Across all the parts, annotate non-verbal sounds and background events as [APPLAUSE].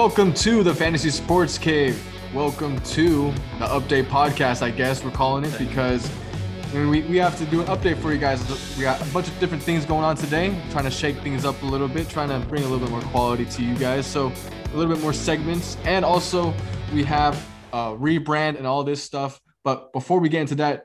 Welcome to the Fantasy Sports Cave. Welcome to the update podcast, I guess we're calling it because I mean, we, we have to do an update for you guys. We got a bunch of different things going on today, trying to shake things up a little bit, trying to bring a little bit more quality to you guys. So, a little bit more segments, and also we have a rebrand and all this stuff. But before we get into that,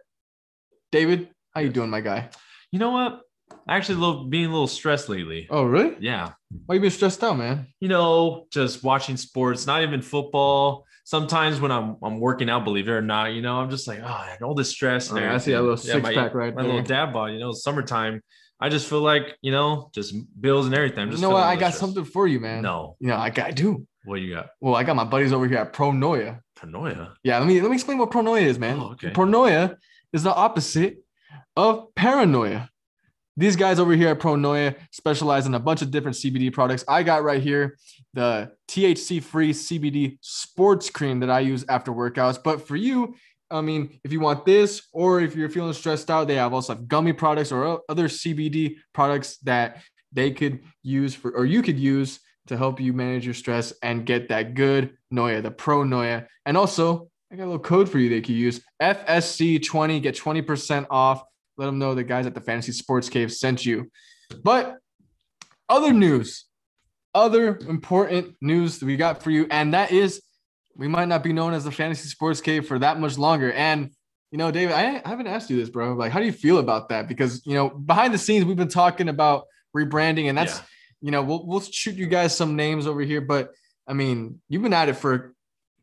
David, how you doing, my guy? You know what? I actually, little being a little stressed lately. Oh, really? Yeah. Why you been stressed out, man? You know, just watching sports, not even football. Sometimes when I'm I'm working out, believe it or not, you know, I'm just like, oh, all this stress. Oh, I see a little six my, pack right there. my there. little dad bod. You know, summertime. I just feel like you know, just bills and everything. I'm You just know what? I got stressed. something for you, man. No, You know, I, I do. what you got? Well, I got my buddies over here at Pronoia. Paranoia. Yeah, let me let me explain what pronoia is, man. Oh, okay. Pronoia is the opposite of paranoia. These guys over here at Pronoia specialize in a bunch of different CBD products. I got right here the THC-free CBD sports cream that I use after workouts. But for you, I mean, if you want this, or if you're feeling stressed out, they have also have gummy products or other CBD products that they could use for, or you could use to help you manage your stress and get that good Noia, the Pro Noia. And also, I got a little code for you they could use FSC20, get 20% off. Let them know the guys at the Fantasy Sports Cave sent you. But other news, other important news that we got for you, and that is we might not be known as the Fantasy Sports Cave for that much longer. And you know, David, I, haven't asked you this, bro. Like, how do you feel about that? Because you know, behind the scenes, we've been talking about rebranding, and that's Yeah. you know, we'll we'll shoot you guys some names over here, but I mean, you've been at it for a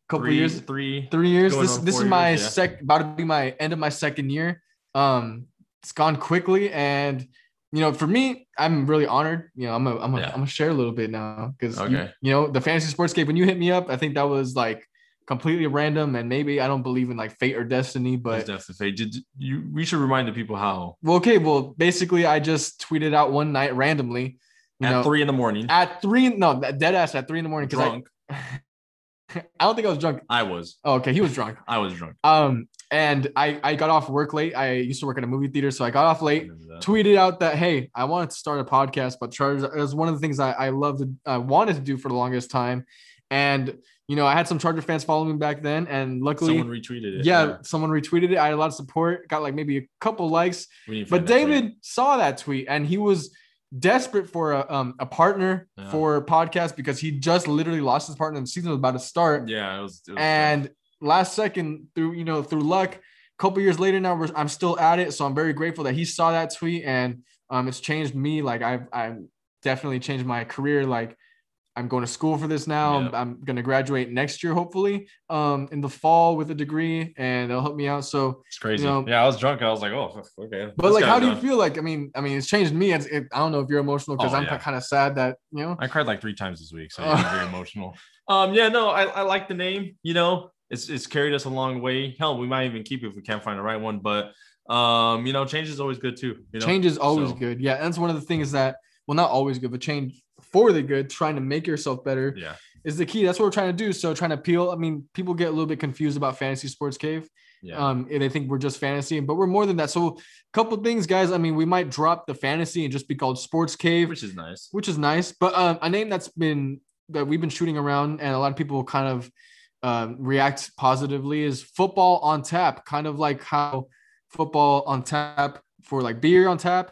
couple Three, years, three. three years. This this is my years, yeah. sec about to be my end of my second year. Um, it's gone quickly, and you know, for me, I'm really honored. You know, I'm a, I'm a, Yeah. I'm gonna share a little bit now because you, Okay. you know the fantasy sports game when you hit me up, I think that was like completely random, and maybe I don't believe in like fate or destiny, But definitely fake. Did you? We should remind the people how well, okay, well, basically, I just tweeted out one night randomly. You at know, three in the morning, at three, no, dead ass at three in the morning because I. [LAUGHS] I don't think I was drunk. I was. Oh, okay, he was drunk. I was drunk. Um, and I I got off work late. I used to work at a movie theater, so I got off late. Tweeted out that hey, I wanted to start a podcast, but Chargers it was one of the things I I loved I wanted to do for the longest time, and you know I had some Charger fans following me back then, and luckily. Someone retweeted it. yeah, someone retweeted it. I had a lot of support, got like maybe a couple likes. We need to But find that tweet. David saw that tweet and he was desperate for a um a partner Yeah. for podcast because he just literally lost his partner and the season was about to start Yeah, it was. It was and last second through you know through luck a couple years later now we're, i'm still at it so i'm very grateful that he saw that tweet and um it's changed me like i've i've definitely changed my career like i'm going to school for this now Yeah. I'm, I'm going to graduate next year hopefully um in the fall with a degree and it'll help me out so It's crazy. you know- yeah, I was drunk. I was like, oh, okay. but This like how do you feel like i mean i mean it's changed me it's, it, i don't know if you're emotional because Oh, i'm yeah. kind of sad that you know I cried like three times this week, so. [LAUGHS] I'm very emotional. Um, yeah, no, I, I like the name. You know, it's it's carried us a long way. Hell, we might even keep it if we can't find the right one. But um, you know, change is always good too. You know, change is always So, good yeah And that's one of the things that well not always good but change for the good trying to make yourself better Yeah, is the key that's what we're trying to do so trying to peel. i mean people get a little bit confused about fantasy sports cave yeah. um and they think we're just fantasy but we're more than that so a couple things guys i mean we might drop the fantasy and just be called sports cave which is nice. which is nice. But um, a name that's been that we've been shooting around, and a lot of people kind of um, react positively is football on tap. Kind of like how football on tap for like beer on tap,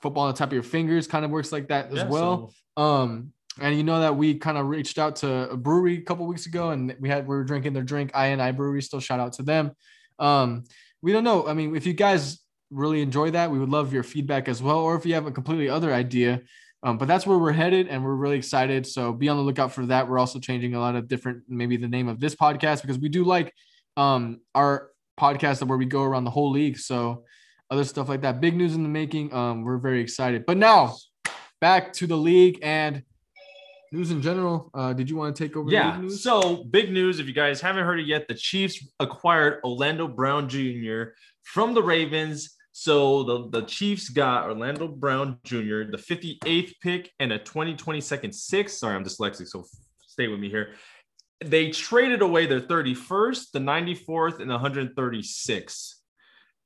football on tap of your fingers kind of works like that as Yeah, well. so- Um, and you know that we kind of reached out to a brewery a couple weeks ago, and we had we were drinking their drink. I and I Brewery, still shout out to them. Um, we don't know. I mean, if you guys really enjoy that, we would love your feedback as well, or if you have a completely other idea. Um, but that's where we're headed, and we're really excited. So be on the lookout for that. We're also changing a lot of different, maybe the name of this podcast because we do like um our podcast where we go around the whole league. So other stuff like that. Big news in the making. Um, we're very excited. But now back to the league and news in general. Uh, did you want to take over? Yeah. So big news. If you guys haven't heard it yet, the Chiefs acquired Orlando Brown Jr. from the Ravens. So the, the Chiefs got Orlando Brown Jr., the 58th pick, and a 2022nd six. Sorry, I'm dyslexic, so stay with me here. They traded away their 31st, the 94th, and the 136th.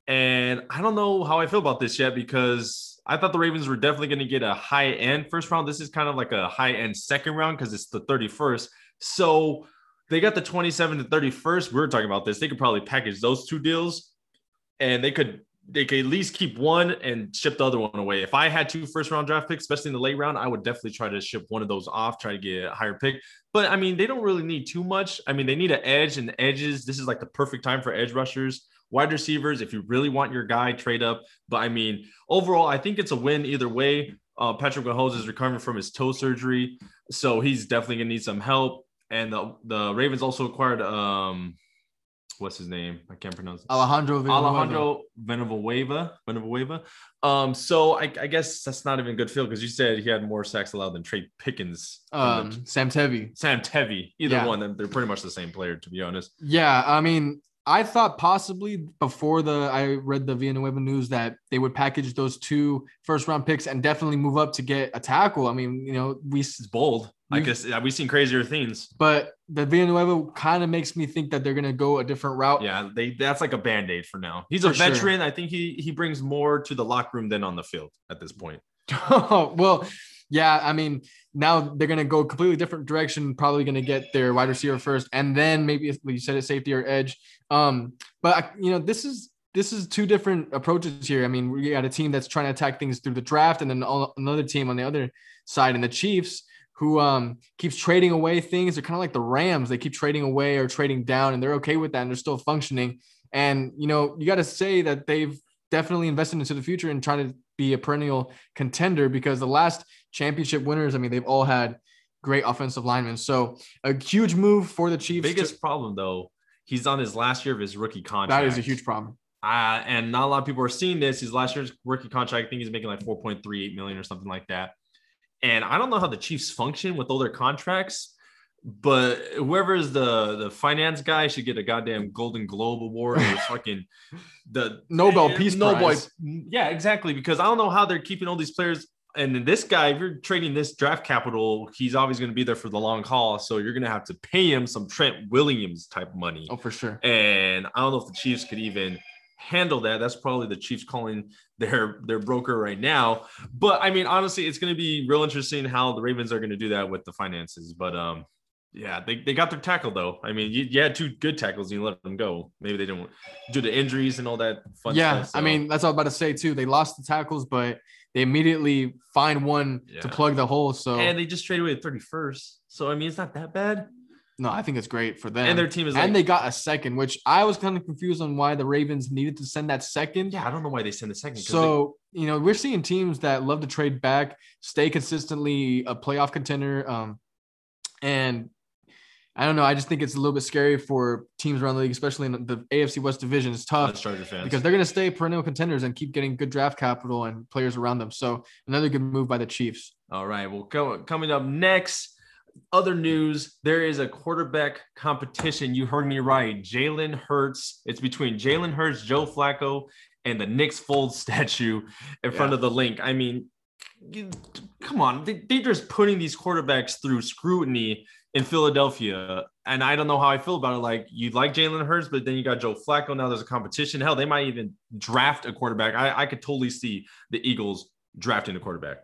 And I don't know how I feel about this yet because I thought the Ravens were definitely going to get a high end first round. This is kind of like a high end second round because it's the 31st. So they got the 27 to 31st. We were talking about this. They could probably package those two deals and they could they could at least keep one and ship the other one away. If I had two first round draft picks, especially in the late round, I would definitely try to ship one of those off, try to get a higher pick. But I mean, they don't really need too much. I mean, they need an edge and edges. This is like the perfect time for edge rushers, wide receivers. If you really want your guy, trade up. But I mean, overall, I think it's a win either way. Uh, Patrick Mahomes is recovering from his toe surgery, so he's definitely gonna need some help. And the the Ravens also acquired um what's his name? I can't pronounce it. Alejandro Villanueva. Alejandro Benavieva. Benavieva. Um, so I, I guess that's not even good feel because you said he had more sacks allowed than Trey Pickens. Um, Sam Tevi. Sam Tevi. Either Yeah. one, they're pretty much the same player, to be honest. Yeah, I mean, I thought possibly before the I read the Villanueva news that they would package those two first round picks and definitely move up to get a tackle. I mean, you know, we It's bold. I guess we've seen crazier things. but the Villanueva kind of makes me think that they're gonna go a different route. Yeah, they that's like a band-aid for now. He's a For sure. veteran. I think he he brings more to the locker room than on the field at this point. [LAUGHS] well, yeah, I mean, now they're gonna go completely different direction. Probably gonna get their wide receiver first, and then maybe you said, a safety or edge. Um, but I- you know, this is this is two different approaches here. I mean, we got a team that's trying to attack things through the draft, and then all- another team on the other side, and the Chiefs who um keeps trading away things. They're kind of like the Rams. They keep trading away or trading down, and they're okay with that, and they're still functioning. And you know, you got to say that they've definitely invested into the future and trying to be a perennial contender because the last championship winners, I mean, they've all had great offensive linemen. So a huge move for the Chiefs. Biggest to- problem though, he's on his last year of his rookie contract. that is a huge problem. Uh, and not a lot of people are seeing this. His last year's rookie contract, I think he's making like 4.38 million or something like that. And I don't know how the Chiefs function with all their contracts, but whoever is the the finance guy should get a goddamn Golden Globe award or [LAUGHS] fucking the Nobel Peace Nobel. Prize. Yeah, exactly. Because I don't know how they're keeping all these players. And then this guy, if you're trading this draft capital, he's always going to be there for the long haul. So you're going to have to pay him some Trent Williams type money. Oh, for sure. And I don't know if the Chiefs could even handle that. That's probably the Chiefs calling their their broker right now. But I mean, honestly, it's going to be real interesting how the Ravens are going to do that with the finances. But um, yeah, they, they got their tackle though. I mean, you, you had two good tackles and you let them go. Maybe they didn't do the injuries and all that fun yeah, stuff. I so- mean, that's all I'm about to say too. They lost the tackles, but they immediately find one to plug the hole. So and they just traded away the 31st. So I mean, it's not that bad. no, I think it's great for them. And their team is like, and they got a second, which I was kind of confused on why the Ravens needed to send that second. yeah, I don't know why they send the second. So, you know, we're seeing teams that love to trade back, stay consistently a playoff contender. Um, and I don't know. I just think it's a little bit scary for teams around the league, especially in the AFC West division. It's tough fans. because they're going to stay perennial contenders and keep getting good draft capital and players around them. So, another good move by the Chiefs. All right. Well, co- coming up next, other news there is a quarterback competition. You heard me right. Jalen Hurts. It's between Jalen Hurts, Joe Flacco, and the Nick Foles [LAUGHS] statue in front of the Linc. I mean, come on. They're just putting these quarterbacks through scrutiny in Philadelphia. And I don't know how I feel about it. Like, you like Jalen Hurts, but then you got Joe Flacco. Now there's a competition. Hell, they might even draft a quarterback. I, I could totally see the Eagles drafting a quarterback.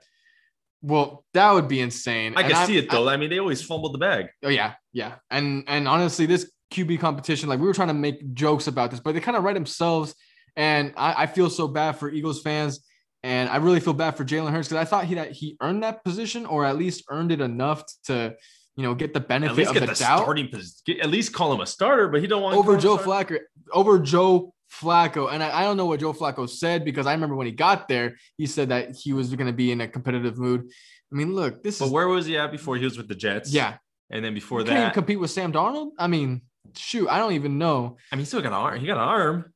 Well, that would be insane. I And can see it though. I, mean, they always fumbled the bag. Oh yeah, yeah, and and honestly, this QB competition, like we were trying to make jokes about this, but they kind of write themselves. And I, I feel so bad for Eagles fans, and I really feel bad for Jalen Hurts because I thought he that he earned that position or at least earned it enough to, you know, get the At benefit least of get the, the doubt starting position. At least call him a starter, but he don't want over Joe him a starter. Flacco, over Joe Flacco. And I, I don't know what Joe Flacco said because I remember when he got there, he said that he was going to be in a competitive mood. I mean, look, this But is where was he at before he was with the Jets? yeah. and then before You that, compete with Sam Darnold. I mean, shoot, I don't even know. I mean, he still got an arm. He got an arm.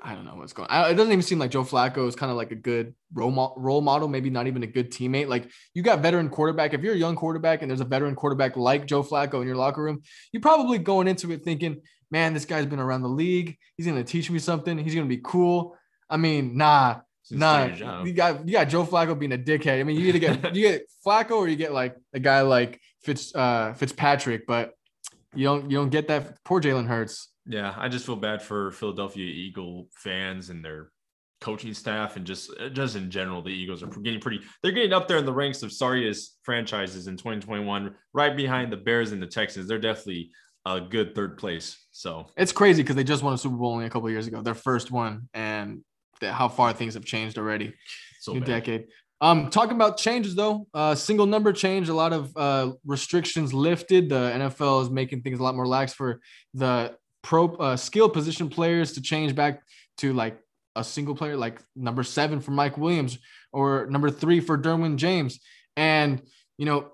I don't know what's going on. It doesn't even seem like Joe Flacco is kind of like a good role, mo- role model, maybe not even a good teammate. Like you got veteran quarterback. If you're a young quarterback and there's a veteran quarterback like Joe Flacco in your locker room, you're probably going into it thinking, man, this guy's been around the league. He's going to teach me something. He's going to be cool. I mean, nah, nah. do your job. You got you got Joe Flacco being a dickhead. I mean, you either get you get [LAUGHS] Flacco or you get like a guy like Fitz uh, Fitzpatrick, but you don't you don't get that. Poor Jalen Hurts. Yeah, I just feel bad for Philadelphia Eagle fans and their coaching staff and just uh, just in general, the Eagles are getting pretty. They're getting up there in the ranks of sorriest franchises in 2021, right behind the Bears and the Texans. They're definitely a good third place. So It's crazy because they just won a Super Bowl only a couple of years ago, their first one, and the, how far things have changed already. so New bad. decade. Um, talking about changes though, uh, single number change, a lot of uh, restrictions lifted. The NFL is making things a lot more lax for the pro uh, skill position players to change back to like a single player, like number seven for Mike Williams or number three for Derwin James. And you know,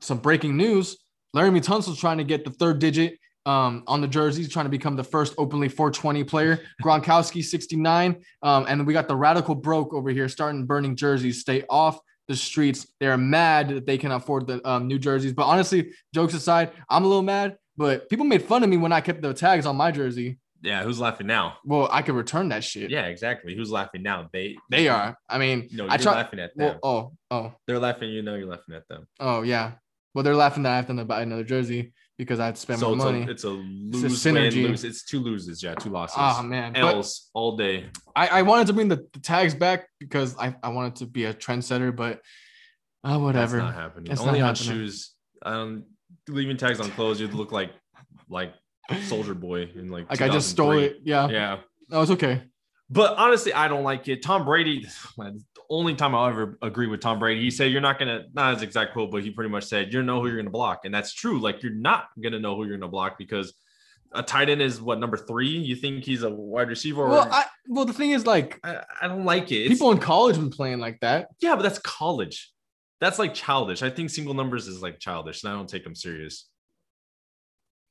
some breaking news: Laremy Tunsil's trying to get the third digit um, on the jerseys, trying to become the first openly 420 player. [LAUGHS] Gronkowski 69. Um, and we got the radical broke over here starting burning jerseys. Stay off the streets. They're mad that they can afford the um, new jerseys. But honestly, jokes aside, I'm a little mad. But people made fun of me when I kept the tags on my jersey. Yeah, who's laughing now? Well, I could return that shit. Yeah, exactly. Who's laughing now? They They are. I mean, No, you're I try. laughing at them. Well, oh, oh, They're laughing. You know, you're laughing at them. oh, yeah. Well, they're laughing that I have to buy another jersey because I had to spend so my it's money. a, it's a lose synergy. win lose. It's two loses. Yeah, two losses. Oh man, but all day. I, I wanted to bring the, the tags back because I, I wanted to be a trendsetter, but uh, whatever. That's not happening. It's Only not on happening. shoes. Um, leaving tags on clothes, you'd look like like Soldier Boy in like. like I just stole it. Yeah, Yeah, that was okay. but honestly, I don't like it. Tom Brady. Man, the only time I'll ever agree with Tom Brady, he said, "You're not gonna." Not his exact quote, but he pretty much said, "You know who you're gonna block," and that's true. Like you're not gonna know who you're gonna block because. A tight end is what number three? You think he's a wide receiver? Or, Well, I well the thing is like I, I don't like it. It's- people in college been playing like that. Yeah, but that's college. That's like childish. I think single numbers is like childish, and I don't take them serious.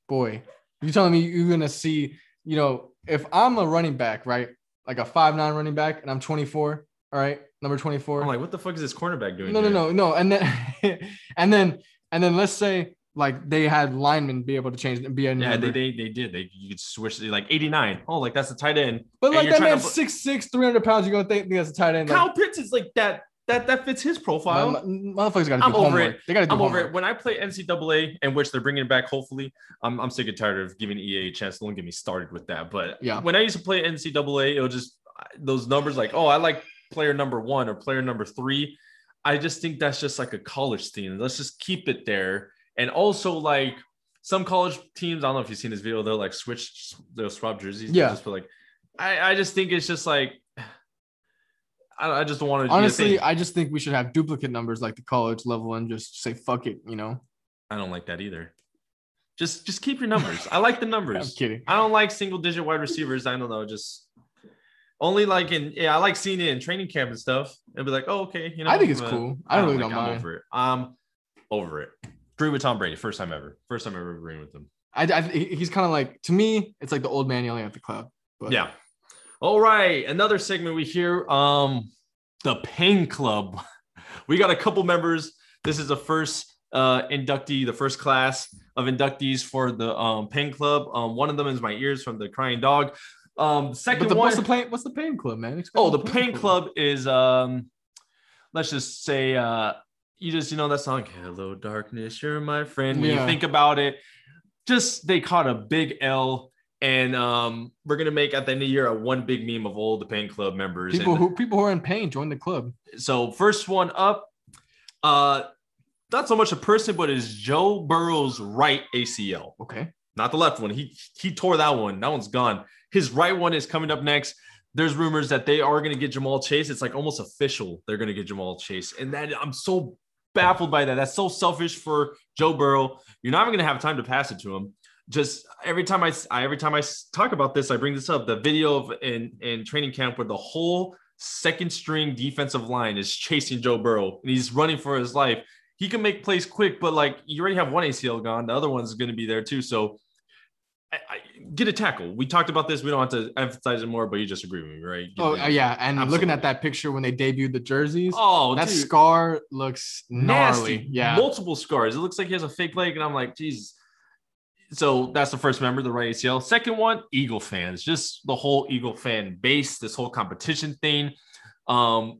Boy, you telling me you're gonna see? You know, if I'm a running back, right, like a five nine running back, and I'm 24, all right, number 24. I'm like, what the fuck is this cornerback doing? no, no, here? no, no, and then [LAUGHS] and then and then let's say like they had linemen be able to change and be a Yeah, number. they, they they did. They you could switch like 89. Oh, like that's the tight end. but and like that man's to- six six, 300 pounds. You're gonna think that's a tight end. Like, Kyle Pitts is like that. That that fits his profile. Mo- motherfuckers got to do I'm over it. They got to do I'm over it. When I play NCAA, in which they're bringing it back, hopefully, I'm, I'm sick and tired of giving EA a chance. Don't get me started with that. But Yeah. when I used to play NCAA, it was just those numbers like, oh, I like player number one or player number three. I just think that's just like a college team. Let's just keep it there. And also, like some college teams, I don't know if you've seen this video, they'll like switch, they'll swap jerseys. Yeah. Just for like, I, I just think it's just like, I, I just don't want to. Honestly, I just think we should have duplicate numbers like the college level and just say fuck it. You know, I don't like that either. Just just keep your numbers. I like the [LAUGHS] I'm numbers. kidding. I don't like single digit wide receivers. I don't know. Just only like in yeah, I like seeing it in training camp and stuff. And be like, oh okay, you know. I think it's but cool. I really like- don't I'm mind. over it. I'm over it. Agree with Tom Brady. First time ever. First time ever agreeing with him. I, I he's kind of like to me, it's like the old man yelling at the cloud. But Yeah. All right. Another segment we hear. Um, the Pain Club. We got a couple members. This is the first uh inductee, the first class of inductees for the um Pain Club. Um, one of them is my ears from the Crying Dog. Um, second the, one. what's the pain? What's the pain club, man? Explain oh, the Pain Club is um, let's just say uh, you just you know that song, "Hello Darkness, You're My Friend." When you think about it, just they caught a big L. And um, we're gonna make at the end of the year a one big meme of all the Pain Club members. People And who people who are in pain join the club. so first one up, uh, not so much a person, but is Joe Burrow's right ACL, Okay. not the left one. He he tore that one. That one's gone. His right one is coming up next. There's rumors that they are going to get Ja'Marr Chase. It's like almost official. They're going to get Ja'Marr Chase, and that I'm so baffled by that. That's so selfish for Joe Burrow. You're not even going to have time to pass it to him. Just every time I, I every time I talk about this, I bring this up. The video of in in training camp where the whole second string defensive line is chasing Joe Burrow and he's running for his life. He can make plays quick, but like you already have one ACL gone, the other one's going to be there too. So I, I, get a tackle. We talked about this. We don't have to emphasize it more, but you just agree with me, right? Get Oh uh, yeah, and looking at that picture when they debuted the jerseys, Oh, that dude, scar looks gnarly. nasty. Yeah. multiple scars. It looks like he has a fake leg, and I'm like, Jesus. So that's the first member, the right ACL. Second one, Eagle fans, just the whole Eagle fan base, this whole competition thing. Um,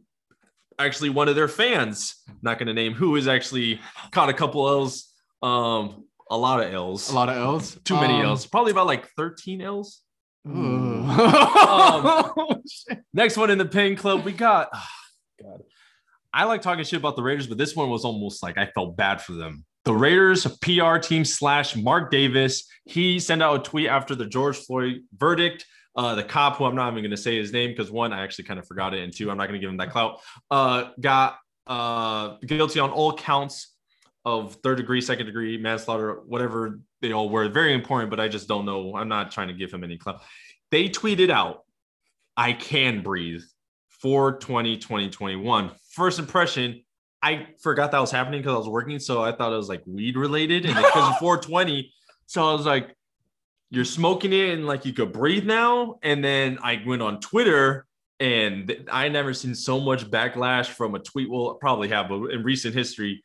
actually, one of their fans, not going to name who, is actually caught a couple L's, um, a lot of L's, A lot of L's. too many Um, L's, probably about like 13 L's. Ugh. [LAUGHS] Next one in the pain club, we got. ah, [SIGHS] God, I like talking shit about the Raiders, but this one was almost like I felt bad for them. The Raiders PR team slash Mark Davis. He sent out a tweet after the George Floyd verdict. Uh, the cop, who I'm not even going to say his name because one, I actually kind of forgot it, and two, I'm not going to give him that clout. Uh, got uh, guilty on all counts of third degree, second degree manslaughter, whatever they all were. Very important, but I just don't know. I'm not trying to give him any clout. They tweeted out, "I can breathe." 420 2021 first impression i forgot that was happening because i was working so i thought it was like weed related and because of [LAUGHS] 420 so i was like you're smoking it and like you could breathe now and then i went on twitter and i never seen so much backlash from a tweet we'll probably have but in recent history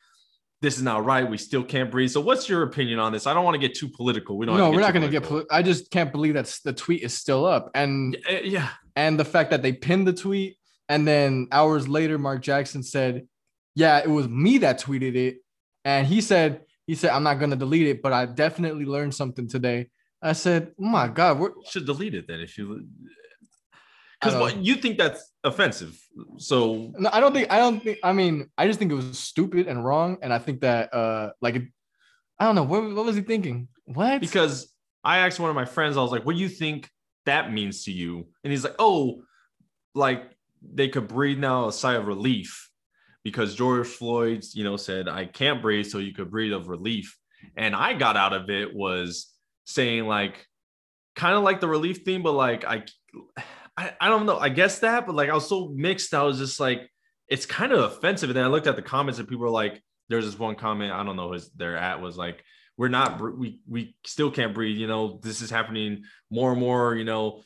this is not right we still can't breathe. So what's your opinion on this? I don't want to get too political we don't no, we're not going to get. Poli- I just can't believe that the tweet is still up, and Uh, yeah. and the fact that they pinned the tweet, and then hours later, Mark Jackson said, "Yeah, it was me that tweeted it," and he said, "He said I'm not going to delete it, but I definitely learned something today." I said, "Oh my god, we're, should delete it then if you because what you think that's offensive so No, I don't think I don't think I mean I just think it was stupid and wrong and I think that uh like it- I don't know what, what was he thinking? What? because i asked one of my friends i was like what do you think that means to you and he's like oh like they could breathe now a sigh of relief because george floyd's you know said i can't breathe so you could breathe of relief and i got out of it was saying like kind of like the relief theme but like i I, I don't know. I guess that, but like I was so mixed. I was just like, it's kind of offensive. And then I looked at the comments and people were like, there's this one comment, I don't know who they're at was like, we're not, we, we still can't breathe. You know, this is happening more and more, you know,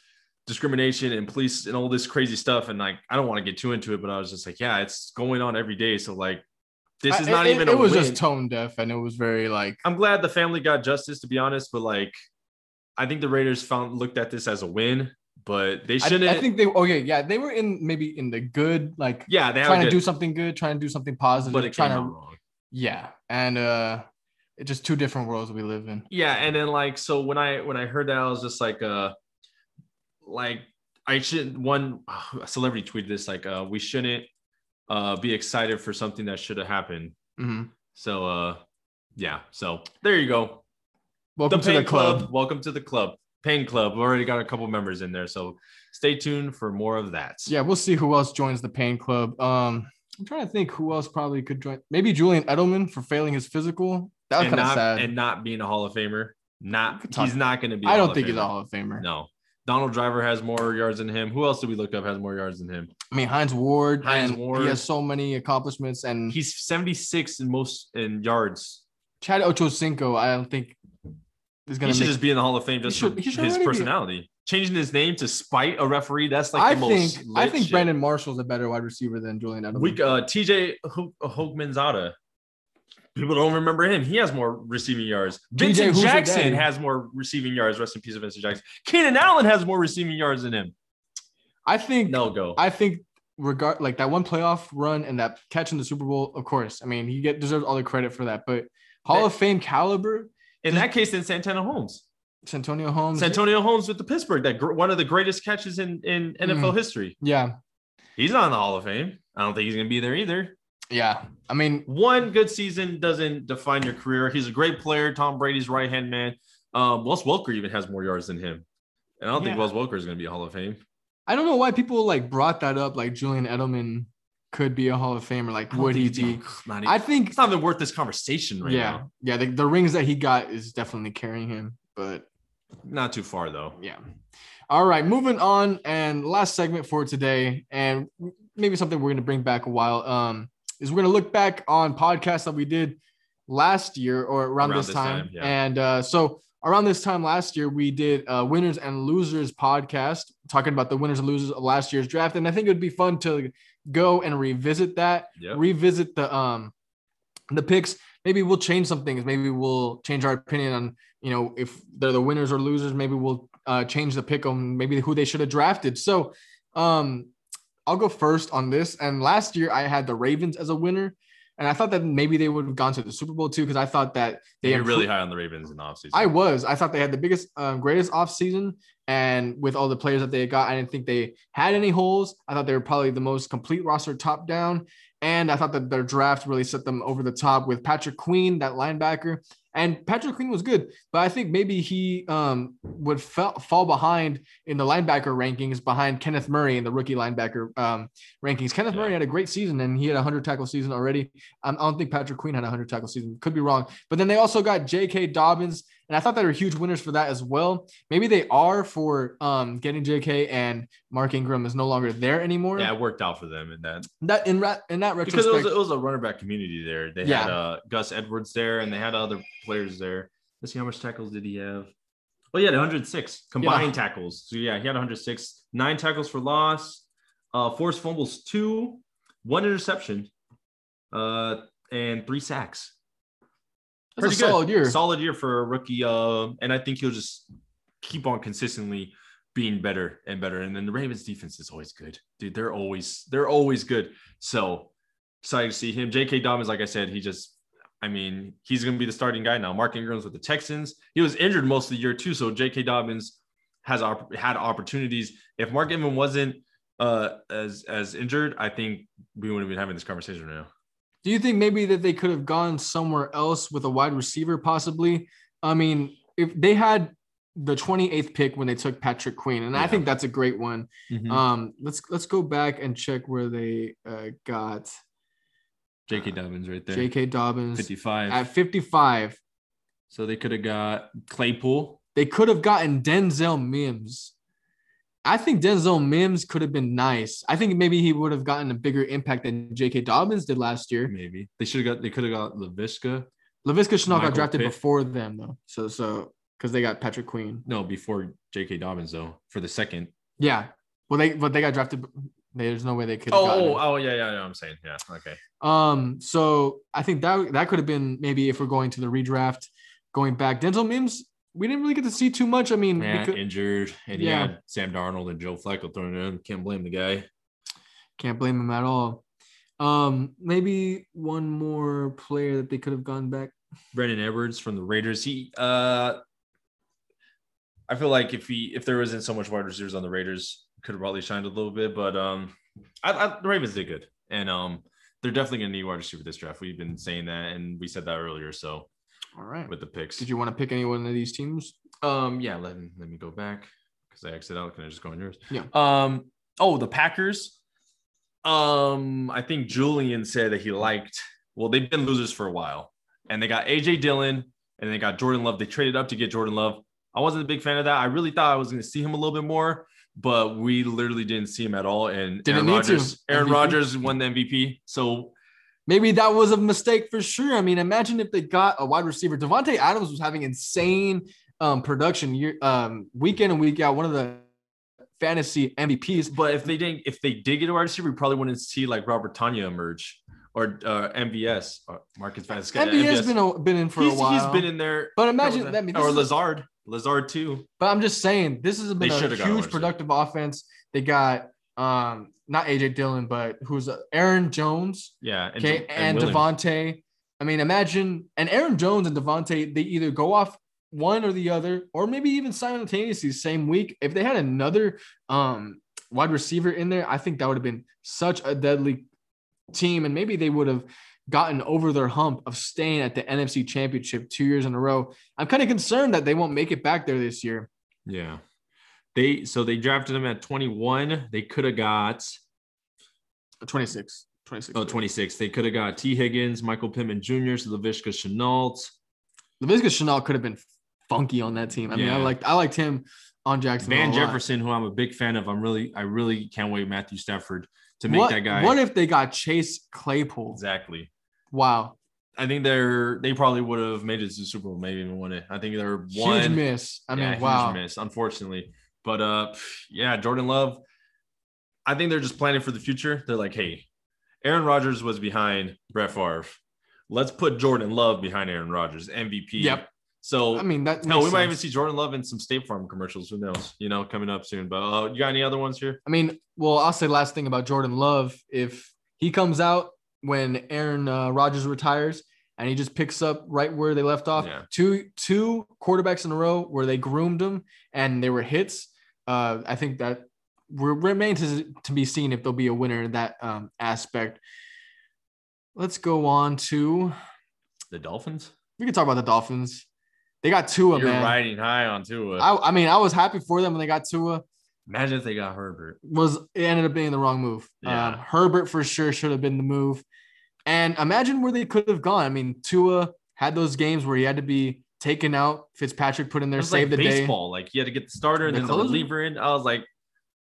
discrimination and police and all this crazy stuff. And like, I don't want to get too into it, but I was just like, yeah, it's going on every day. So like, this is I- not it, even it was win. just tone deaf and it was very like I'm glad the family got justice, to be honest, but like, I think the Raiders found looked at this as a win, but they shouldn't. I think they okay, yeah, they were in maybe in the good, like yeah, they trying a to good, do something good, trying to do something positive, but it trying to wrong. yeah, and uh it's just two different worlds we live in. Yeah, and then like so when I when I heard that I was just like uh like I shouldn't one [SIGHS] a celebrity tweeted this like uh we shouldn't uh be excited for something that should have happened. Mhm. So uh yeah, so there you go. Welcome to the Pain club. Welcome to the club. Pain Club. We've already got a couple members in there, so stay tuned for more of that. Yeah, we'll see who else joins the pain club. Um, I'm trying to think who else probably could join. Maybe Julian Edelman for failing his physical. That was kind of sad. and not being a Hall of Famer. Not he's not going to be. I I don't think he's a Hall of Famer. No. Donald Driver has more yards than him. Who else did we look up has more yards than him? I mean, Heinz Ward. Hines Ward. He has so many accomplishments. And He's 76 in most in yards. Chad Ochocinco, I don't think is He going should to make. just be in the Hall of Fame just should- for his already be. personality. Changing his name to spite a referee, that's like I the think most I think shit. Brandon Marshall's a better wide receiver than Julian Edelman. We uh, TJ Ho- Hogmanzada. People don't remember him. He has more receiving yards. Vincent your Jackson has more receiving yards. Rest in peace of Vincent Jackson. Keenan Allen has more receiving yards than him. I think No go. I think regard like that one playoff run and that catch in the Super Bowl, of course. I mean, he get deserves all the credit for that. But Hall That- of Fame caliber, In that case, then Santana Holmes. Santonio Holmes. Santonio Holmes with the Pittsburgh, that gr- one of the greatest catches in, in NFL mm. history. Yeah, He's not in the Hall of Fame. I don't think he's going to be there either. Yeah. I mean, One good season doesn't define your career. He's a great player. Tom Brady's right hand man. Um, Wes Welker even has more yards than him. And I don't think Yeah. Wes Welker is going to be a Hall of Fame. I don't know why people like brought that up. Like Julian Edelman could be a Hall of Famer. Like, would he be? Not even, I think. it's not even worth this conversation right yeah, now. yeah. The, the rings that he got is definitely carrying him. But Not too far though. yeah. All right, moving on. And last segment for today, and maybe something we're gonna bring back a while. Um, is we're gonna look back on podcasts that we did last year or around, Around this, this time. time, yeah. And uh, so around this time last year, we did uh, winners and losers podcast, talking about the winners and losers of last year's draft. And I think it would be fun to go and revisit that, Yep. revisit the um the picks. Maybe we'll change some things. Maybe we'll change our opinion on you know if they're the winners or losers. Maybe we'll uh, change the pick on maybe who they should have drafted. So um I'll go first on this. And last year I had the Ravens as a winner. and I thought that maybe they would have gone to the Super Bowl too because I thought that they were really high on the Ravens in the offseason. I was. I thought they had the biggest, um, greatest offseason. And with all the players that they got, I didn't think they had any holes. I thought they were probably the most complete roster top down. And I thought that their draft really set them over the top with Patrick Queen, that linebacker. And Patrick Queen was good, but I think maybe he um, would fa- fall behind in the linebacker rankings behind Kenneth Murray in the rookie linebacker um, rankings. Kenneth Yeah. Murray had a great season and he had a 100 tackle season already. Um, I don't think Patrick Queen had a 100 tackle season. Could be wrong. But then they also got J.K. Dobbins, and I thought they were huge winners for that as well. Maybe they are for um, getting J.K. and Mark Ingram is no longer there anymore. yeah, it worked out for them in that That in ra- in that because retrospect, it was, it was a running back community there. They had Yeah. uh, Gus Edwards there, and they had other players there. Let's see how much tackles did he have. Oh, yeah, 106 combined tackles. So yeah, he had 106, nine tackles for loss, uh, forced fumbles two, one interception, uh, and three sacks. That's a Pretty good. solid year. Solid year for a rookie. Uh, and I think he'll just keep on consistently being better and better. And then the Ravens defense is always good. Dude, they're always they're always good. So excited to see him. J.K. Dobbins, like I said, he just I mean, he's gonna be the starting guy now. Mark Ingram's with the Texans. He was injured most of the year too. So J.K. Dobbins has opp- had opportunities. If Mark Ingram wasn't uh as as injured, I think we wouldn't be having this conversation right now. Do you think maybe that they could have gone somewhere else with a wide receiver, possibly? I mean, if they had the 28th pick when they took Patrick Queen, and I think that's a great one. Mm-hmm. Um, let's let's go back and check where they uh, got J.K. Dobbins right there. J.K. Dobbins 55. at 55. So they could have got Claypool. They could have gotten Denzel Mims. I think Denzel Mims could have been nice. I think maybe he would have gotten a bigger impact than J.K. Dobbins did last year. Maybe they should have got. They could have got Laviska. Laviska Shenault got drafted Pitt. before them though, so so because they got Patrick Queen. No, before J.K. Dobbins though for the second. Yeah, well they but they got drafted. There's no way they could. Oh, oh, oh, yeah, yeah, yeah. I'm saying, yeah, okay. Um, so I think that that could have been maybe if we're going to the redraft, going back. Denzel Mims, we didn't really get to see too much. I mean, Yeah, because- injured, and Yeah. Sam Darnold and Joe Flacco thrown in. Can't blame the guy. can't blame him at all. Um, maybe one more player that they could have gone back. Brandon Edwards from the Raiders. He, uh, I feel like if he, if there wasn't so much wide receivers on the Raiders, could have probably shined a little bit. But um, I, I, the Ravens did good, and um, they're definitely gonna need wide receiver this draft. We've been saying that, and we said that earlier. So All right. with the picks, Did you want to pick any one of these teams? Um, yeah, let me let me go back because I exited out. Can I just go on yours? Yeah. Um, oh, the Packers. Um, I think Julian said that he liked. Well, they've been losers for a while, and they got AJ Dillon and they got Jordan Love. They traded up to get Jordan Love. I wasn't a big fan of that. I really thought I was going to see him a little bit more, but we literally didn't see him at all. And Didn't Aaron need to. Rodgers, Aaron MVP. Rodgers won the MVP. So Maybe that was a mistake for sure. I mean, imagine if they got a wide receiver. Davante Adams was having insane um, production year um, week in and week out. One of the fantasy MVPs. But if they didn't, if they did get a wide receiver, we probably wouldn't see like Robert Tonyan emerge or uh, MVS, or Marcus Vazquez. MVS has been a, been in for he's, a while. he's been in there. But imagine that. I mean, or Lazard, Lazard too. But I'm just saying, this has been They a huge productive offense. They got um, not AJ Dillon, but who's uh, Aaron Jones, Yeah, okay, and. Davante. I mean, imagine and Aaron Jones and Davante, they either go off one or the other, or maybe even simultaneously same week. If they had another um, wide receiver in there, I think that would have been such a deadly team, and maybe they would have gotten over their hump of staying at the NFC Championship two years in a row. I'm kind of concerned that they won't make it back there this year. Yeah, they so they drafted him at 21. They could have got 26. 26. oh 26. They could have got Tee Higgins, Michael Pittman Jr., so Laviska Shenault. Laviska Chanel could have been funky on that team. I mean, I Yeah. liked I liked him on Jackson. Van Jefferson, who I'm a big fan of. I'm really, I really can't wait Matthew Stafford to make what, that guy. What if they got Chase Claypool? exactly? Wow. I think they're they probably would have made it to the Super Bowl, maybe even won it. I think they're one Huge miss. I yeah, mean, wow. huge miss, unfortunately. But uh, yeah, Jordan Love. I think they're just planning for the future. They're like, hey, Aaron Rodgers was behind Brett Favre. Let's put Jordan Love behind Aaron Rodgers, MVP. Yep. So I mean, that no, we makes might even see Jordan Love in some State Farm commercials. Who knows? You know, coming up soon. But uh, you got any other ones here? I mean, well, I'll say last thing about Jordan Love. If he comes out when Aaron uh, Rodgers retires and he just picks up right where they left off. Yeah. Two two quarterbacks in a row where they groomed him and they were hits. Uh, I think that re- remains to, to be seen if there'll be a winner in that um, aspect. Let's go on to The Dolphins. we can talk about the Dolphins. They got Tua, You're man. riding high on Tua. I, I mean, I was happy for them when they got Tua. Imagine if they got Herbert. Was it ended up being the wrong move. Yeah. Um, Herbert for sure should have been the move. And imagine where they could have gone. I mean, Tua had those games where he had to be taken out. Fitzpatrick put in there, save like the day. baseball. Like you had to get the starter and The then the closer? reliever in. I was like,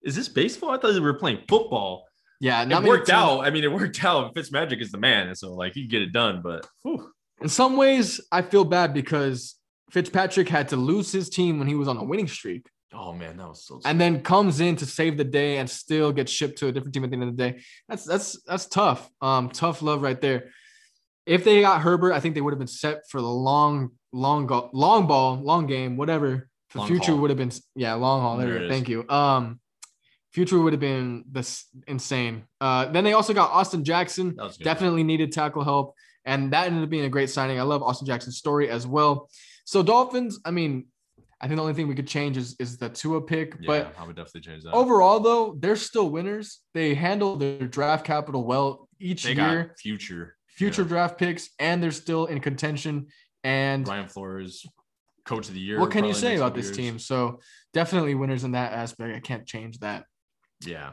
is this baseball? I thought we were playing football. Yeah, It worked out. I mean, it worked out. Fitzmagic is the man, and so like he can get it done. But whew. In some ways, I feel bad because Fitzpatrick had to lose his team when he was on a winning streak. oh man, that was so. and then comes in to save the day and still gets shipped to a different team at the end of the day. That's that's that's tough. Um, tough love right there. If they got Herbert, I think they would have been set for the long, long, go- long ball, long game, whatever. The Long future haul. would have been yeah, long haul. There, There you go. it is. thank you. Um, future would have been this insane. Uh, then they also got Austin Jackson. Definitely needed tackle help, and that ended up being a great signing. I love Austin Jackson's story as well. So Dolphins, I mean, I think the only thing we could change is is the Tua pick, Yeah, but I would definitely change that. overall though they're still winners they handle their draft capital well each they year got future. Future yeah. draft picks and they're still in contention and Brian Flores, coach of the year. what can you say about this years. team so definitely winners in that aspect i can't change that Yeah,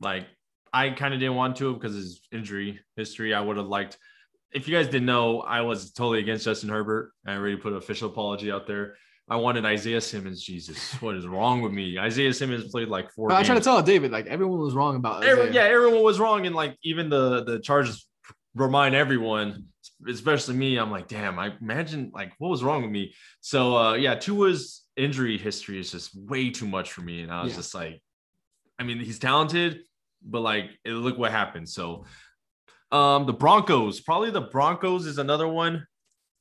like I kind of didn't want to because his injury history. I would have liked. If you guys didn't know, I was totally against Justin Herbert. I already put an official apology out there. I wanted Isaiah Simmons. Jesus, what is wrong with me? Isaiah Simmons played like four. i try to tell david like everyone was wrong about yeah, everyone was wrong, and like even the the Chargers remind everyone, especially me. I'm like, damn, I imagine like what was wrong with me. So uh yeah, Tua's injury history is just way too much for me, and I was Yeah. just like, I mean, he's talented, but like, look what happened. So, um, the Broncos, probably the Broncos is another one.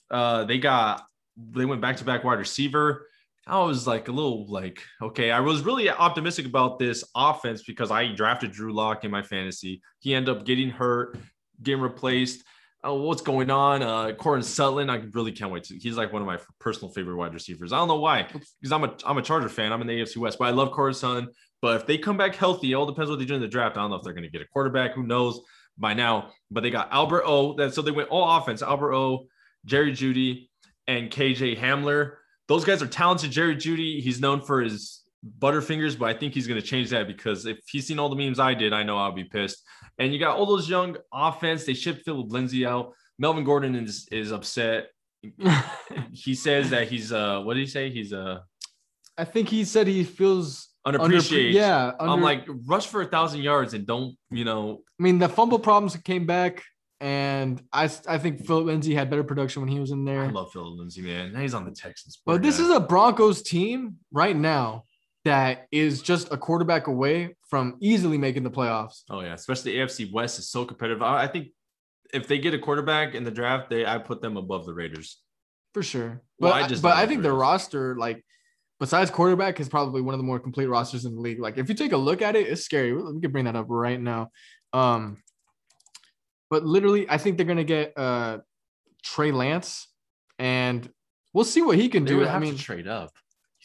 Uh, they got they went back to back wide receiver. I was like a little like, okay, I was really optimistic about this offense because I drafted Drew Lock in my fantasy. He ended up getting hurt, getting replaced. Oh, what's going on? Uh, Courtland Sutton, I really can't wait to. He's like one of my personal favorite wide receivers. I don't know why, because I'm a I'm a Charger fan. I'm in the AFC West, but I love Courtland Sutton. But if they come back healthy, it all depends what they do in the draft. I don't know if they're going to get a quarterback. Who knows by now? But they got Albert O. That so they went all offense. Albert O, Jerry Jeudy, and KJ Hamler. Those guys are talented. Jerry Jeudy, he's known for his butterfingers, but I think he's going to change that because if he's seen all the memes I did, I know I'll be pissed. And you got all those young offense. They shipped Phillip Lindsay out. Melvin Gordon is is upset. [LAUGHS] He says that he's uh what did he say? He's uh i think he said he feels unappreciated. underappre- yeah I'm like rush for a thousand yards and don't you know i mean the fumble problems came back and i i think phillip lindsay had better production when he was in there I love Phillip Lindsay, man. Now he's on the Texans. But this is a Broncos team right now that is just a quarterback away from easily making the playoffs. oh yeah, especially the AFC West is so competitive. I, I think if they get a quarterback in the draft, they I put them above the Raiders. For sure. Well, But I just but I think the roster, like besides quarterback, is probably one of the more complete rosters in the league. Like if you take a look at it, it's scary. We can bring that up right now. Um, but literally, I think they're gonna get uh Trey Lance, and we'll see what he can They do. I mean, trade up.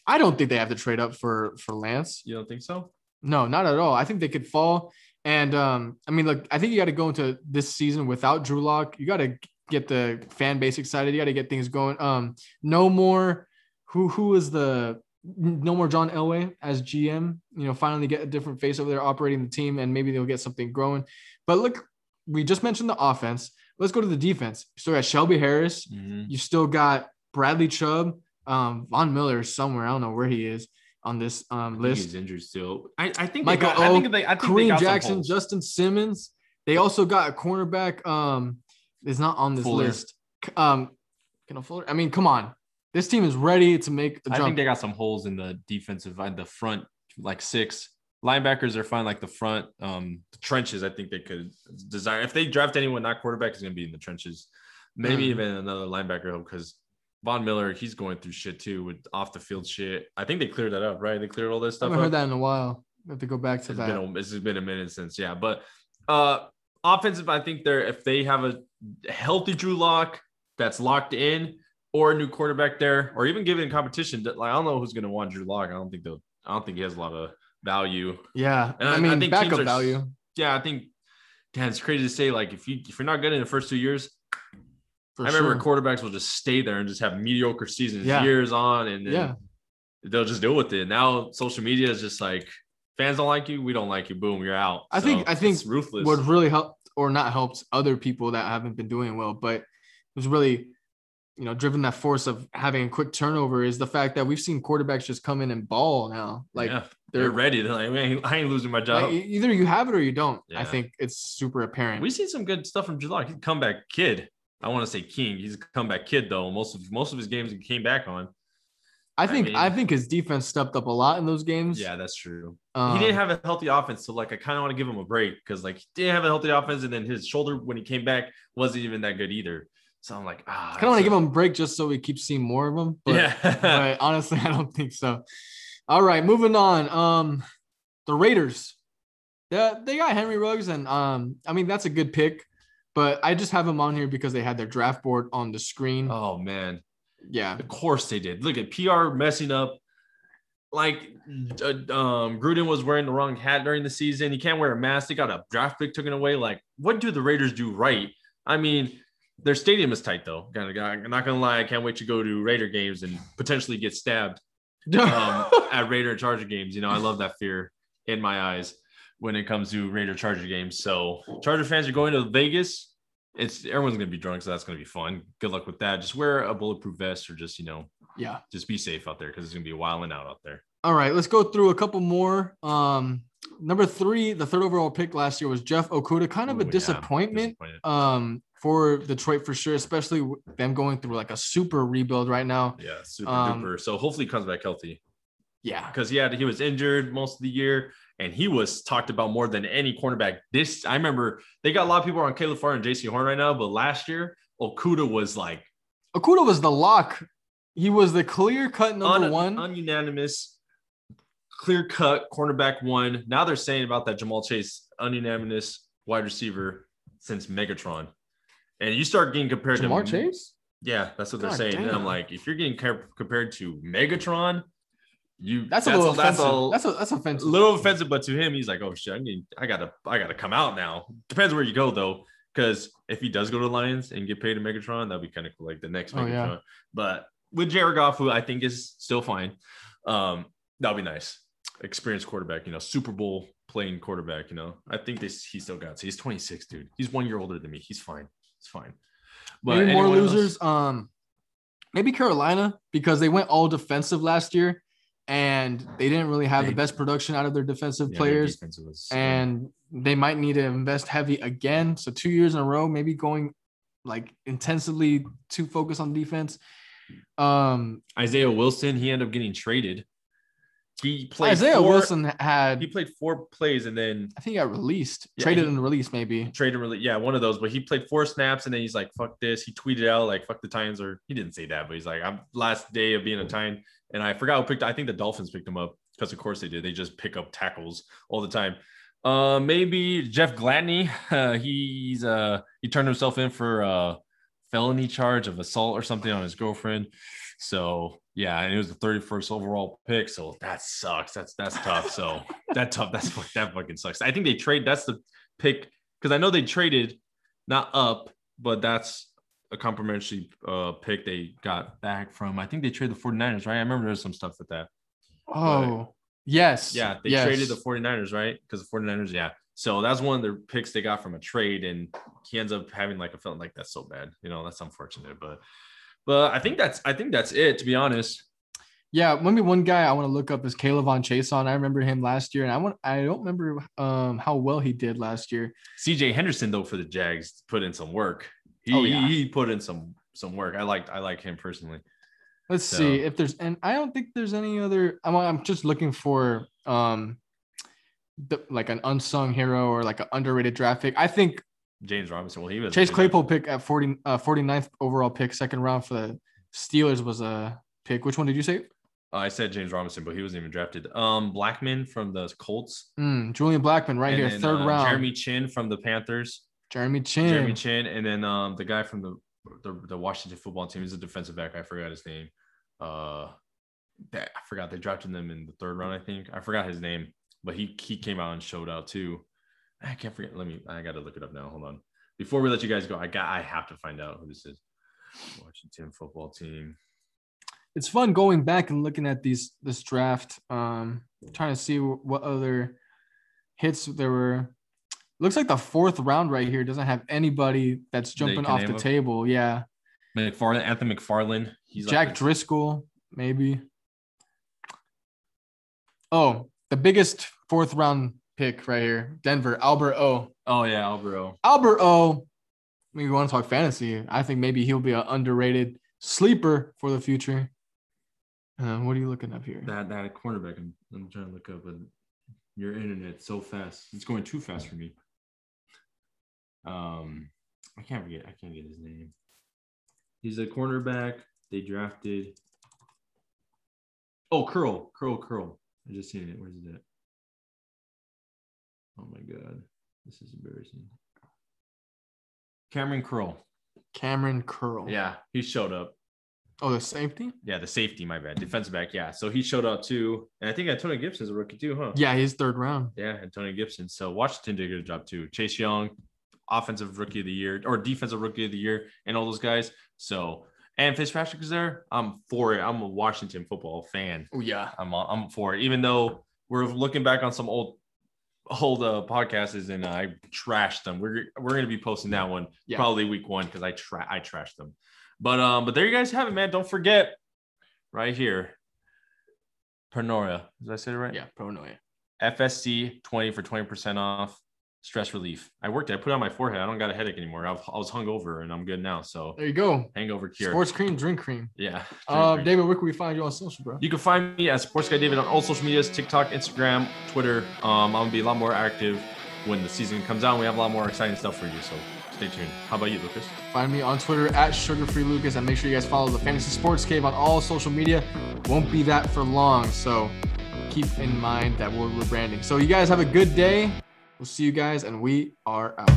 I don't think they have to trade up for for Lance. You don't think so? No, not at all. I think they could fall. And um, I mean, look, I think you got to go into this season without Drew Lock. You got to get the fan base excited. You got to get things going. Um, no more. Who who is the no more John Elway as GM? You know, finally get a different face over there operating the team, and maybe they'll get something growing. But look, we just mentioned the offense. Let's go to the defense. You still got Shelby Harris. You still got Bradley Chubb. Um, Von Miller is somewhere. I don't know where he is on this um, I list. he's injured still. I, I think Michael they got, I O, think they I think they Kareem got Jackson. Justin Simmons. They also got a cornerback. Um, is not on this Fuller. list. Um, Kendall Fuller. I mean, come on. This team is ready to make the I think they got some holes in the defensive and the front, like six linebackers are fine. Like the front, um, the trenches. I think they could desire if they draft anyone not quarterback is going to be in the trenches. Maybe Mhm. even another linebacker because Von Miller he's going through shit too with off the field shit. I think they cleared that up, right? They cleared all this stuff. I haven't up. heard that in a while. We have to go back to It's that. been a, it's been a minute since, yeah. But uh offensive, I think they're if they have a healthy Drew Lock that's locked in, or a new quarterback there, or even given competition. Like I don't know who's going to want Drew Lock. I don't think they'll. I don't think he has a lot of value. Yeah, And I, I- I mean think backup are- value. Yeah, I think. Damn, it's crazy to say. Like if you if you're not good in the first two years, I remember sure. quarterbacks will just stay there and just have mediocre seasons Yeah. years on, and then Yeah. they'll just deal with it. Now social media is just like fans don't like you, we don't like you. Boom, you're out. I think- I it's think ruthless. what really helped or not helped other people that haven't been doing well, but it was really, you know, driven that force of having a quick turnover is the fact that we've seen quarterbacks just come in and ball now. Like yeah, they're, they're ready. They're like, "Man, I ain't losing my job. like, either you have it or you don't. I think it's super apparent. We've seen some good stuff from July. Comeback kid. I want to say king. He's a comeback kid though. Most of most of his games he came back on. I think I, mean- think his defense stepped up a lot in those games. Yeah, that's true. Um, he didn't have a healthy offense, so like I kind of want to give him a break because like he didn't have a healthy offense, and then his shoulder when he came back wasn't even that good either. So I'm like, ah, I kind of want to give him a break just so we keep seeing more of him. But, yeah, but [LAUGHS] honestly, [LAUGHS] I don't think so. All right, moving on. Um, the Raiders. Yeah, they got Henry Ruggs, and um, I mean that's a good pick, but I just have them on here because they had their draft board on the screen. oh man, Yeah, of course they did. Look at PR messing up. Like uh, um, Gruden was wearing the wrong hat during the season. He can't wear a mask. They got a draft pick taken away. Like, what do the Raiders do right? I mean, their stadium is tight though. Kind of, I'm not gonna lie. I can't wait to go to Raider games and potentially get stabbed. [LAUGHS] um, at Raider and Charger games. You know, I love that fear in my eyes when it comes to Raider Charger games. So Charger fans are going to Vegas. It's everyone's gonna be drunk, so that's gonna be fun. Good luck with that. Just wear a bulletproof vest or just you know, yeah. just be safe out there because it's gonna be wilding out out there. All right, let's go through a couple more. Um, number three, the third overall pick last year was Jeff Okudah. Kind of Ooh, a disappointment. disappointed. Um, for Detroit for sure, especially them going through like a super rebuild right now. Yeah, super um, duper. So hopefully he comes back healthy Yeah, because he had he was injured most of the year. And he was talked about more than any cornerback. This I remember they got a lot of people on Caleb Farr and Jaycee Horn right now, but last year Okudah was like Okudah was the lock. He was the clear cut number un- one. ununanimous, clear cut cornerback one. Now they're saying about that Ja'Marr Chase, ununanimous wide receiver since Megatron. And you start getting compared Ja'Marr to Ja'Marr Chase. Yeah, that's what they're God saying. And. I'm like, if you're getting compared to Megatron, you That's a little that's offensive. a, that's a that's a little offensive, but to him, he's like, oh shit, I mean, I gotta, I gotta come out now. Depends where you go though, because if he does go to Lions and get paid a Megatron, that'd be kind of cool, like the next Oh, Megatron. yeah. But with Jared Goff, who I think is still fine, um, that'll be nice. Experienced quarterback, you know, Super Bowl playing quarterback. You know, I think this he still got. So He's 26, dude. He's one year older than me. He's fine. It's fine. maybe more anyone else? losers. Um, maybe Carolina because they went all defensive last year, and they didn't really have They- the best production out of their defensive Yeah, their players. defense was- and they might need to invest heavy again. So two years in a row, maybe going like intensively to focus on defense. Um, Isaiah Wilson, he ended up getting traded. He played Isaiah four- Wilson had, He played four plays and then I think, he got released, Yeah, traded he- and released, maybe. traded. Really, yeah, one of those. But he played four snaps and then he's like, "Fuck this." He tweeted out like, "Fuck the Titans," or he didn't say that, but he's like, "I'm last day of being a Titan." And I forgot who picked. I think the Dolphins picked him up because of course they did. They just pick up tackles all the time. Uh, maybe Jeff Gladney. Uh, [LAUGHS] he's uh he turned himself in for a felony charge of assault or something on his girlfriend. So yeah, and it was the 31st overall pick. So that sucks. That's that's tough. So [LAUGHS] that tough. That's that fucking sucks. I think they trade. That's the pick because I know they traded not up, but that's a complimentary uh, pick they got back from. I think they traded the 49ers, right? I remember there's some stuff with that. Oh, yes. Yeah, they yes. traded the 49ers, right? Because the 49ers, yeah. So that's one of their picks they got from a trade, and he ends up having like a feeling like that's so bad. You know, that's unfortunate. But but I think that's I think that's it, to be honest. Yeah, maybe one guy I want to look up is Caleb Von Chason. I remember him last year, and I want I don't remember um how well he did last year. CJ Henderson, though, for the Jags, put in some work. He, Oh, yeah. he put in some some work. I liked I like him personally. Let's So- see if there's and I don't think there's any other. I'm I'm just looking for um the, like an unsung hero or like an underrated draft pick. I think James Robinson. Well, he was Chase Claypool pick at 40 uh 49th overall pick, second round for the Steelers was a pick. Which one did you say? Uh, I said James Robinson, but he wasn't even drafted. Um, Blackmon from the Colts, Mm, Julian Blackmon right and here, then, third uh, round. Jeremy Chinn from the Panthers, Jeremy Chinn. Jeremy Chinn, and then um the guy from the the, the Washington football team is a defensive back. I forgot his name. Uh, that I forgot they drafted him in the third round. I think I forgot his name, but he he came out and showed out too. I can't forget. Let me. I got to look it up now. Hold on. Before we let you guys go, I got. I have to find out who this is. Washington football team. It's fun going back and looking at these this draft. Um, trying to see what other hits there were. Looks like the fourth round right here doesn't have anybody that's jumping off the table. Yeah, McFarland, Anthony McFarland. He's Jack like Driscoll, maybe. Oh, the biggest fourth round pick right here, Denver, Albert O. Oh yeah. Albert O. I mean, we want to talk fantasy. I think maybe he'll be an underrated sleeper for the future. Uh, what are you looking up here? That that cornerback. I'm, I'm trying to look up, but your internet's so fast. It's going too fast for me. Um, I can't forget. I can't get his name. He's a cornerback. They drafted. Oh, Curl, Curl, Curl. I just seen it. Where's it at? Oh my god, this is embarrassing. Kamren Curl. Kamren Curl. Yeah, he showed up. Oh, the safety? Yeah, the safety, my bad. Defensive back. Yeah. So he showed up too. And I think Antonio Gibson's a rookie too, huh? Yeah, he's third round. Yeah, Antonio Gibson. So Washington did a good job too. Chase Young, offensive rookie of the year or defensive rookie of the year, and all those guys. So and Fitzpatrick is there. I'm for it. I'm a Washington football fan. Oh yeah. I'm I'm for it. Even though we're looking back on some old old uh, podcasts and I trashed them. We're we're gonna be posting that one Yeah. probably week one because I tra- I trashed them. But um, but there you guys have it, man. Don't forget right here. Pernoria. Did I say it right? Yeah, Pronoia. FSC 20 for 20% off stress relief. I worked it. I put it on my forehead. I don't got a headache anymore. I was, I was hungover and I'm good now. So There you go. hangover cure. Sports cream, drink cream. Yeah. Uh, Drink, drink. David, where can we find you on social, bro? You can find me at Sports Guy David on all social medias TikTok, Instagram, Twitter. Um, I'm going to be a lot more active when the season comes out. We have a lot more exciting stuff for you. So stay tuned. How about you, Lucas? Find me on Twitter at SugarFreeLucas and make sure you guys follow the Fantasy Sports Cave on all social media. Won't be that for long, so keep in mind that we're rebranding. So you guys have a good day. We'll see you guys, and we are out.